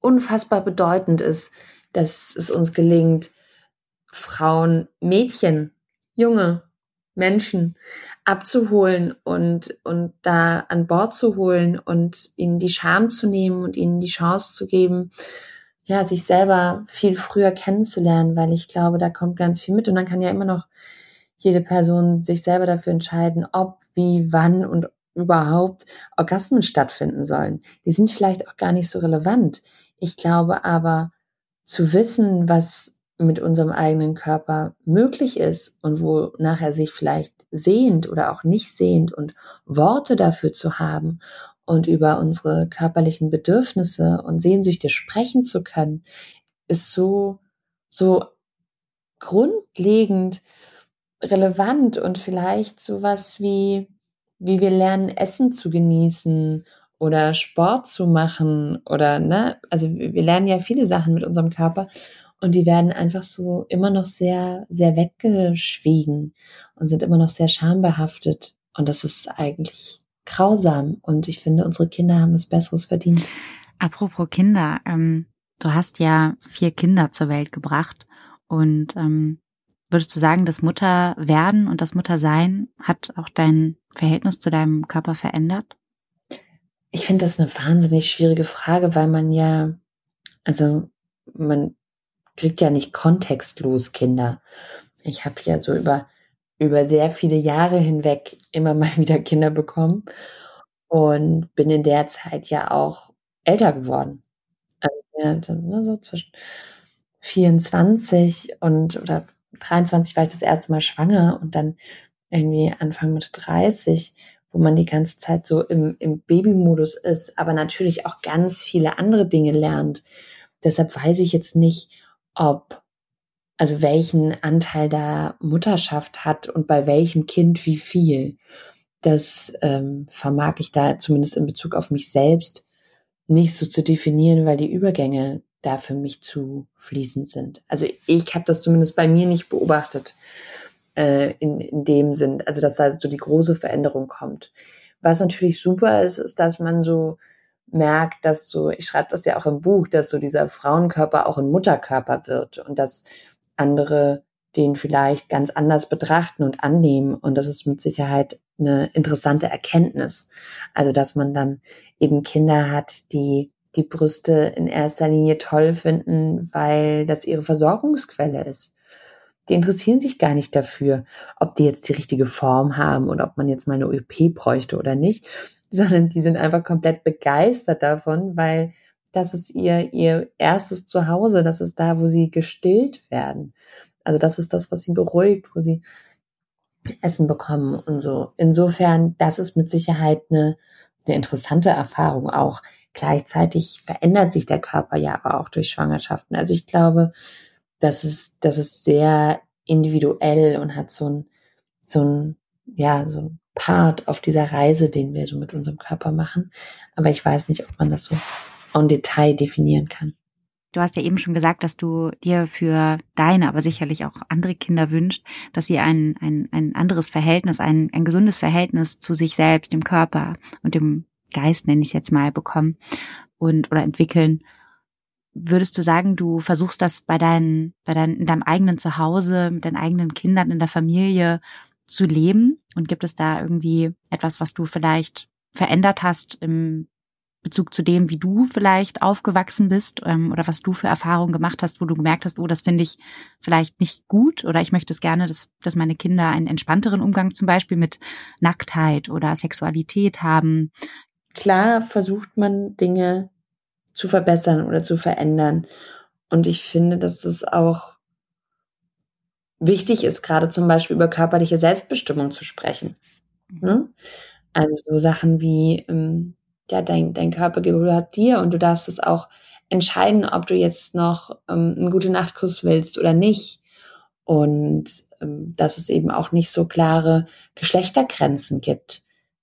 [SPEAKER 1] unfassbar bedeutend ist, dass es uns gelingt, Frauen, Mädchen, Junge, Menschen abzuholen und, und da an Bord zu holen und ihnen die Scham zu nehmen und ihnen die Chance zu geben, ja, sich selber viel früher kennenzulernen, weil ich glaube, da kommt ganz viel mit und dann kann ja immer noch jede Person sich selber dafür entscheiden, ob, wie, wann und überhaupt Orgasmen stattfinden sollen. Die sind vielleicht auch gar nicht so relevant. Ich glaube aber, zu wissen, was mit unserem eigenen Körper möglich ist und wo nachher sich vielleicht sehend oder auch nicht sehend und Worte dafür zu haben und über unsere körperlichen Bedürfnisse und Sehnsüchte sprechen zu können, ist so, so grundlegend relevant und vielleicht sowas wie, wie wir lernen, Essen zu genießen oder Sport zu machen oder, ne, also wir lernen ja viele Sachen mit unserem Körper und die werden einfach so immer noch sehr, sehr weggeschwiegen und sind immer noch sehr schambehaftet. Und das ist eigentlich grausam. Und ich finde, unsere Kinder haben es Besseres verdient.
[SPEAKER 2] Apropos Kinder, ähm, du hast ja vier Kinder zur Welt gebracht. Und ähm, würdest du sagen, das Mutterwerden und das Muttersein hat auch dein Verhältnis zu deinem Körper verändert?
[SPEAKER 1] Ich finde das eine wahnsinnig schwierige Frage, weil man ja, also man kriegt ja nicht kontextlos Kinder. Ich habe ja so über, über sehr viele Jahre hinweg immer mal [laughs] wieder Kinder bekommen und bin in der Zeit ja auch älter geworden. Also ja, ne, so zwischen 24 und oder 23 war ich das erste Mal schwanger und dann irgendwie Anfang Mitte 30, wo man die ganze Zeit so im, im Babymodus ist, aber natürlich auch ganz viele andere Dinge lernt. Deshalb weiß ich jetzt nicht, ob, also welchen Anteil da Mutterschaft hat und bei welchem Kind wie viel. Das ähm, vermag ich da zumindest in Bezug auf mich selbst nicht so zu definieren, weil die Übergänge da für mich zu fließend sind. Also ich habe das zumindest bei mir nicht beobachtet äh, in, in dem Sinn, also dass da so die große Veränderung kommt. Was natürlich super ist, ist, dass man so merkt, dass so, ich schreibe das ja auch im Buch, dass so dieser Frauenkörper auch ein Mutterkörper wird und dass andere den vielleicht ganz anders betrachten und annehmen. Und das ist mit Sicherheit eine interessante Erkenntnis. Also, dass man dann eben Kinder hat, die die Brüste in erster Linie toll finden, weil das ihre Versorgungsquelle ist. Die interessieren sich gar nicht dafür, ob die jetzt die richtige Form haben oder ob man jetzt mal eine OP bräuchte oder nicht, [laughs] sondern die sind einfach komplett begeistert davon, weil das ist ihr, ihr erstes Zuhause, das ist da, wo sie gestillt werden. Also das ist das, was sie beruhigt, wo sie Essen bekommen und so. Insofern, das ist mit Sicherheit eine, eine interessante Erfahrung auch. Gleichzeitig verändert sich der Körper ja aber auch durch Schwangerschaften. Also ich glaube, das ist, das ist sehr individuell und hat so ein, so ein, ja, so ein Part auf dieser Reise, den wir so mit unserem Körper machen. Aber ich weiß nicht, ob man das so en Detail definieren kann.
[SPEAKER 2] Du hast ja eben schon gesagt, dass du dir für deine, aber sicherlich auch andere Kinder wünscht, dass sie ein, ein, ein anderes Verhältnis, ein, ein gesundes Verhältnis zu sich selbst, dem Körper und dem Geist, nenne ich es jetzt mal, bekommen und oder entwickeln. Würdest du sagen, du versuchst das bei deinen, bei deinen, in deinem eigenen Zuhause, mit deinen eigenen Kindern, in der Familie zu leben? Und gibt es da irgendwie etwas, was du vielleicht verändert hast im Bezug zu dem, wie du vielleicht aufgewachsen bist ähm, oder was du für Erfahrungen gemacht hast, wo du gemerkt hast, oh, das finde ich vielleicht nicht gut oder ich möchte es gerne, dass, dass meine Kinder einen entspannteren Umgang zum Beispiel mit Nacktheit oder Sexualität haben.
[SPEAKER 1] Klar versucht man Dinge zu verbessern oder zu verändern. Und ich finde, dass es auch wichtig ist, gerade zum Beispiel über körperliche Selbstbestimmung zu sprechen. Ne? Also so Sachen wie, ähm, ja, dein, dein Körper gehört dir und du darfst es auch entscheiden, ob du jetzt noch ähm, einen gute Nachtkuss willst oder nicht. Und ähm, dass es eben auch nicht so klare Geschlechtergrenzen gibt.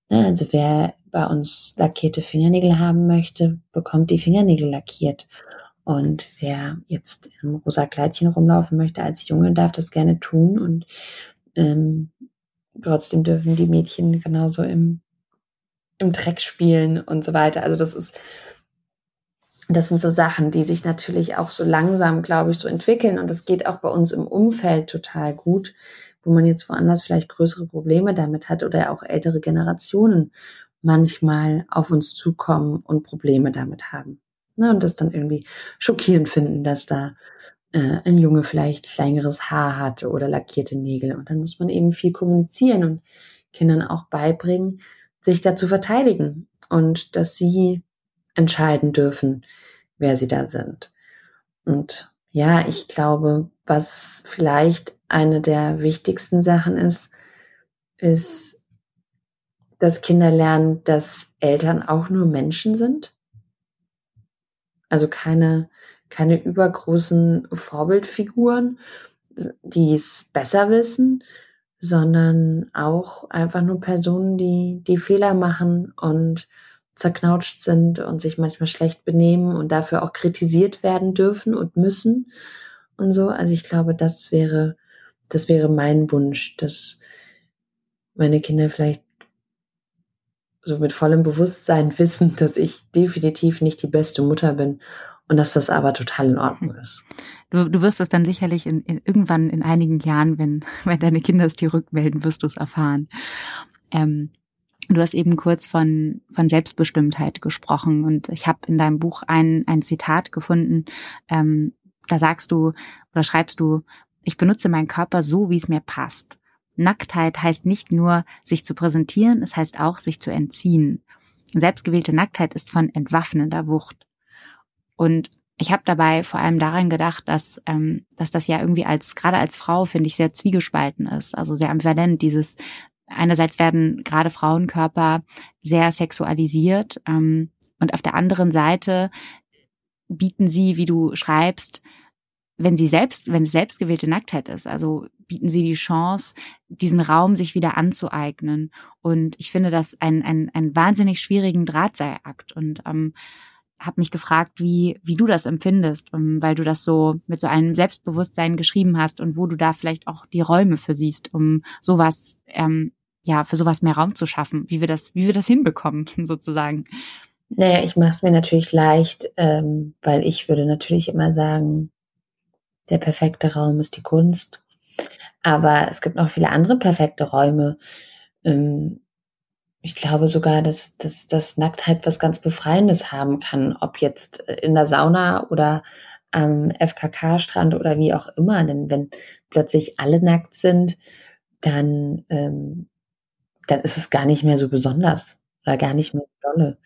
[SPEAKER 1] Ne? Also wer bei uns lackierte Fingernägel haben möchte, bekommt die Fingernägel lackiert. Und wer jetzt im rosa Kleidchen rumlaufen möchte als Junge, darf das gerne tun. Und ähm, trotzdem dürfen die Mädchen genauso im im Dreck spielen und so weiter. Also das ist, das sind so Sachen, die sich natürlich auch so langsam, glaube ich, so entwickeln. Und das geht auch bei uns im Umfeld total gut, wo man jetzt woanders vielleicht größere Probleme damit hat oder auch ältere Generationen manchmal auf uns zukommen und Probleme damit haben. Ne, und das dann irgendwie schockierend finden, dass da äh, ein Junge vielleicht längeres Haar hatte oder lackierte Nägel. Und dann muss man eben viel kommunizieren und Kindern auch beibringen, sich dazu verteidigen und dass sie entscheiden dürfen, wer sie da sind. Und ja, ich glaube, was vielleicht eine der wichtigsten Sachen ist, ist, dass Kinder lernen, dass Eltern auch nur Menschen sind. Also keine, keine übergroßen Vorbildfiguren, die es besser wissen, sondern auch einfach nur Personen, die, die Fehler machen und zerknautscht sind und sich manchmal schlecht benehmen und dafür auch kritisiert werden dürfen und müssen und so. Also ich glaube, das wäre, das wäre mein Wunsch, dass meine Kinder vielleicht so mit vollem Bewusstsein [laughs] wissen, dass ich definitiv nicht die beste Mutter bin und dass das aber total in Ordnung ist.
[SPEAKER 2] Du, du wirst es dann sicherlich in, in, irgendwann in einigen Jahren, wenn, [laughs] wenn deine Kinder es dir rückmelden, wirst du es erfahren. Ähm, du hast eben kurz von, von Selbstbestimmtheit gesprochen und ich habe in deinem Buch ein, ein Zitat gefunden. Ähm, da sagst du oder schreibst du, ich benutze meinen Körper so, wie es mir passt. Nacktheit heißt nicht nur, sich zu präsentieren, es heißt auch, sich zu entziehen. Selbstgewählte Nacktheit ist von entwaffnender Wucht. Und ich habe dabei vor allem daran gedacht, dass, ähm, dass das ja irgendwie als, gerade als Frau, finde ich, sehr zwiegespalten ist, also sehr ambivalent, dieses einerseits werden gerade Frauenkörper sehr sexualisiert ähm, und auf der anderen Seite bieten sie, wie du schreibst, wenn sie selbst, wenn es selbstgewählte Nacktheit ist, also bieten sie die Chance, diesen Raum sich wieder anzueignen. Und ich finde das ein, ein, ein wahnsinnig schwierigen Drahtseilakt. Und ähm, habe mich gefragt, wie, wie du das empfindest, um, ähm, weil du das so mit so einem Selbstbewusstsein geschrieben hast und wo du da vielleicht auch die Räume für siehst, um sowas, ähm, ja, für sowas mehr Raum zu schaffen, wie wir das, wie wir das hinbekommen, [laughs] sozusagen.
[SPEAKER 1] Naja, ich mache es mir natürlich leicht, ähm, weil ich würde natürlich immer sagen, der perfekte Raum ist die Kunst. Aber es gibt noch viele andere perfekte Räume. ähm, ich glaube sogar, dass, dass, dass Nacktheit was ganz Befreiendes haben kann, ob jetzt in der Sauna oder am FKK-Strand oder wie auch immer. Denn wenn plötzlich alle nackt sind, dann, ähm, dann ist es gar nicht mehr so besonders oder gar nicht mehr so dolle.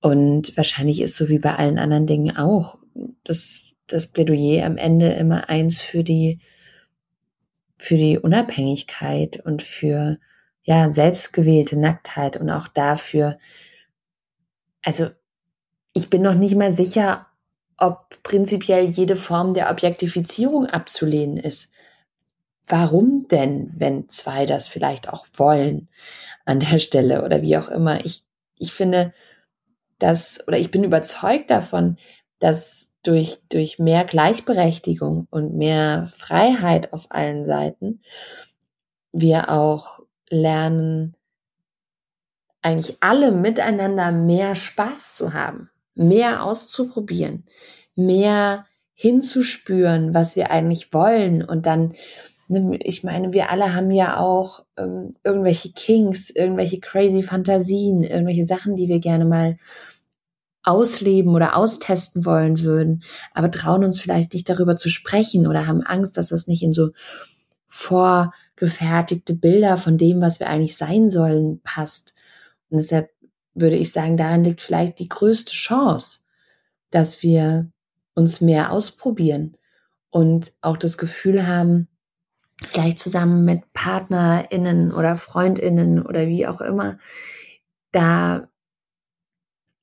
[SPEAKER 1] Und wahrscheinlich ist so wie bei allen anderen Dingen auch das, das Plädoyer am Ende immer eins für die, für die Unabhängigkeit und für ja, selbstgewählte Nacktheit und auch dafür, also ich bin noch nicht mal sicher, ob prinzipiell jede Form der Objektifizierung abzulehnen ist. Warum denn, wenn zwei das vielleicht auch wollen an der Stelle oder wie auch immer? Ich, ich finde, dass, oder ich bin überzeugt davon, dass durch, durch mehr Gleichberechtigung und mehr Freiheit auf allen Seiten wir auch lernen, eigentlich alle miteinander mehr Spaß zu haben, mehr auszuprobieren, mehr hinzuspüren, was wir eigentlich wollen. Und dann ich meine, wir alle haben ja auch ähm, irgendwelche Kinks, irgendwelche crazy Fantasien, irgendwelche Sachen, die wir gerne mal ausleben oder austesten wollen würden, aber trauen uns vielleicht nicht darüber zu sprechen oder haben Angst, dass das nicht in so vorgefertigte Bilder von dem, was wir eigentlich sein sollen, passt. Und deshalb würde ich sagen, daran liegt vielleicht die größte Chance, dass wir uns mehr ausprobieren und auch das Gefühl haben, vielleicht zusammen mit PartnerInnen oder FreundInnen oder wie auch immer, da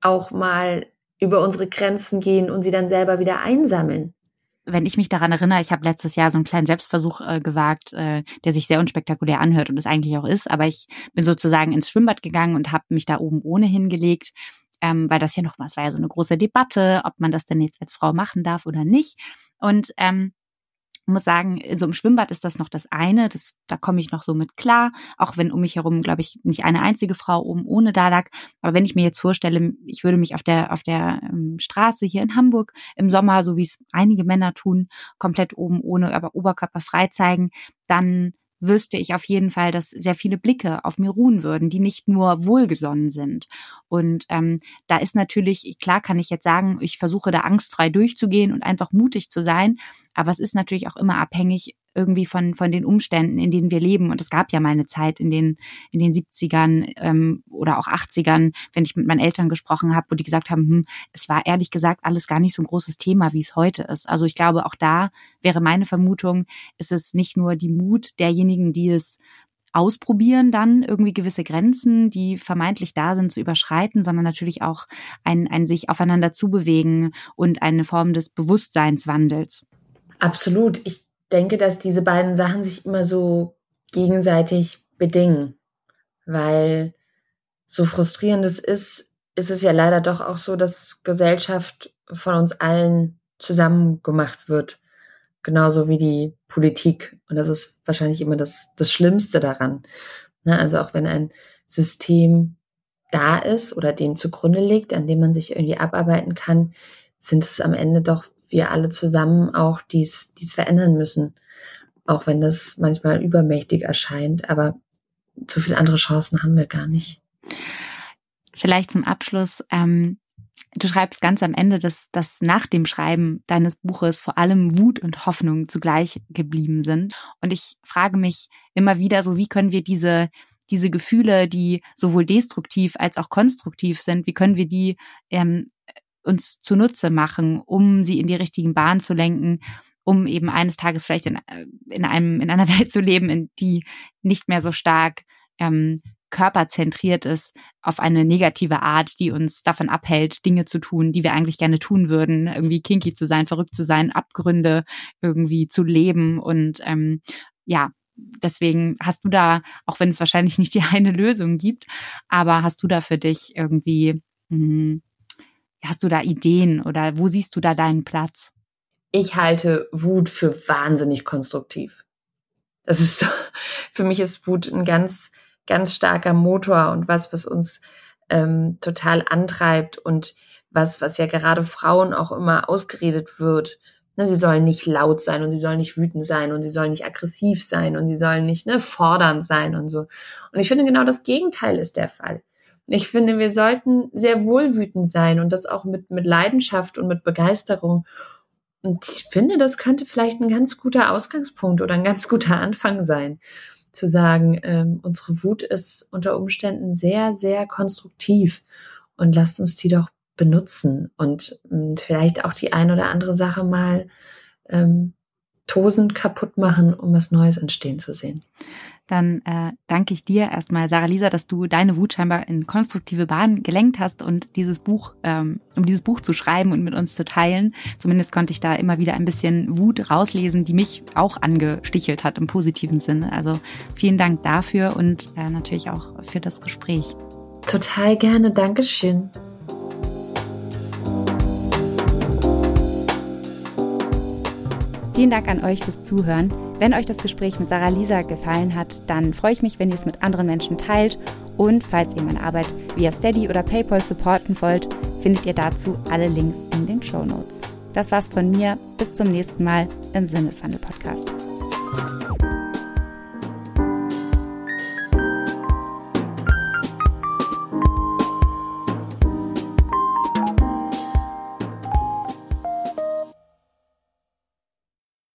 [SPEAKER 1] auch mal über unsere Grenzen gehen und sie dann selber wieder einsammeln.
[SPEAKER 2] Wenn ich mich daran erinnere, ich habe letztes Jahr so einen kleinen Selbstversuch äh, gewagt, äh, der sich sehr unspektakulär anhört und es eigentlich auch ist, aber ich bin sozusagen ins Schwimmbad gegangen und habe mich da oben ohne hingelegt, ähm, weil das ja noch mal, es war ja so eine große Debatte, ob man das denn jetzt als Frau machen darf oder nicht. Und ähm, muss sagen, so im Schwimmbad ist das noch das eine, das, da komme ich noch so mit klar, auch wenn um mich herum, glaube ich, nicht eine einzige Frau oben ohne da lag. Aber wenn ich mir jetzt vorstelle, ich würde mich auf der, auf der ähm, Straße hier in Hamburg im Sommer, so wie es einige Männer tun, komplett oben ohne, aber Oberkörper frei zeigen, dann wüsste ich auf jeden Fall, dass sehr viele Blicke auf mir ruhen würden, die nicht nur wohlgesonnen sind. Und ähm, da ist natürlich, klar kann ich jetzt sagen, ich versuche da angstfrei durchzugehen und einfach mutig zu sein, aber es ist natürlich auch immer abhängig irgendwie von, von den Umständen, in denen wir leben. Und es gab ja mal eine Zeit in den, in den 70ern ähm, oder auch 80ern, wenn ich mit meinen Eltern gesprochen habe, wo die gesagt haben, hm, es war ehrlich gesagt alles gar nicht so ein großes Thema, wie es heute ist. Also ich glaube, auch da wäre meine Vermutung, ist es nicht nur die Mut derjenigen, die es ausprobieren, dann irgendwie gewisse Grenzen, die vermeintlich da sind, zu überschreiten, sondern natürlich auch ein, ein sich aufeinander zubewegen und eine Form des Bewusstseinswandels.
[SPEAKER 1] Absolut. Ich denke, dass diese beiden Sachen sich immer so gegenseitig bedingen, weil so frustrierend es ist, ist es ja leider doch auch so, dass Gesellschaft von uns allen zusammen gemacht wird. Genauso wie die Politik. Und das ist wahrscheinlich immer das, das Schlimmste daran. Ne, also auch wenn ein System da ist oder dem zugrunde liegt, an dem man sich irgendwie abarbeiten kann, sind es am Ende doch wir alle zusammen auch dies, dies verändern müssen. Auch wenn das manchmal übermächtig erscheint, aber zu viele andere Chancen haben wir gar nicht.
[SPEAKER 2] Vielleicht zum Abschluss. Ähm, du schreibst ganz am Ende, dass, dass nach dem Schreiben deines Buches vor allem Wut und Hoffnung zugleich geblieben sind. Und ich frage mich immer wieder so, wie können wir diese diese Gefühle, die sowohl destruktiv als auch konstruktiv sind, wie können wir die ähm, uns zunutze machen, um sie in die richtigen Bahnen zu lenken, um eben eines Tages vielleicht in, äh, in einem in einer [laughs] Welt zu leben, in die nicht mehr so stark ähm, körperzentriert ist auf eine negative Art, die uns davon abhält, Dinge zu tun, die wir eigentlich gerne tun würden, irgendwie kinky zu sein, verrückt zu sein, Abgründe irgendwie zu leben. Und ähm, ja, deswegen hast du da, auch wenn es wahrscheinlich nicht die [laughs] eine Lösung gibt, aber hast du da für dich irgendwie mh, hm, Hast du da Ideen oder wo siehst du da deinen Platz?
[SPEAKER 1] Ich halte Wut für wahnsinnig konstruktiv. Das ist so, [laughs] für mich ist Wut ein ganz, ganz starker Motor und was, was uns ähm, total antreibt und was, was ja gerade Frauen auch immer ausgeredet wird. Ne, sie sollen nicht laut sein und sie sollen nicht wütend sein und sie sollen nicht aggressiv sein und sie sollen nicht ne, fordernd sein und so. Und ich finde genau das Gegenteil ist der Fall. Ich finde, wir sollten sehr wohlwütend sein und das auch mit, mit Leidenschaft und mit Begeisterung. Und ich finde, das könnte vielleicht ein ganz guter Ausgangspunkt oder ein ganz guter Anfang sein, zu sagen, ähm, unsere Wut ist unter Umständen sehr, sehr konstruktiv und lasst uns die doch benutzen und ähm, vielleicht auch die ein oder andere Sache mal ähm, tosend kaputt machen, um was Neues entstehen zu sehen.
[SPEAKER 2] Dann äh, danke ich dir erstmal, Sarah Lisa, dass du deine Wut scheinbar in konstruktive Bahnen gelenkt hast und dieses Buch, ähm, um dieses Buch zu schreiben und mit uns zu teilen. Zumindest konnte ich da immer wieder ein bisschen Wut rauslesen, die mich auch angestichelt hat im positiven Sinne. Also vielen Dank dafür und äh, natürlich auch für das Gespräch.
[SPEAKER 1] Total gerne, Dankeschön.
[SPEAKER 2] Vielen Dank an euch fürs Zuhören. Wenn euch das Gespräch mit Sarah Lisa gefallen hat, dann freue ich mich, wenn ihr es mit anderen Menschen teilt. Und falls ihr meine Arbeit via Steady oder PayPal supporten wollt, findet ihr dazu alle Links in den Show Notes. Das war's von mir. Bis zum nächsten Mal im Sinneswandel-Podcast.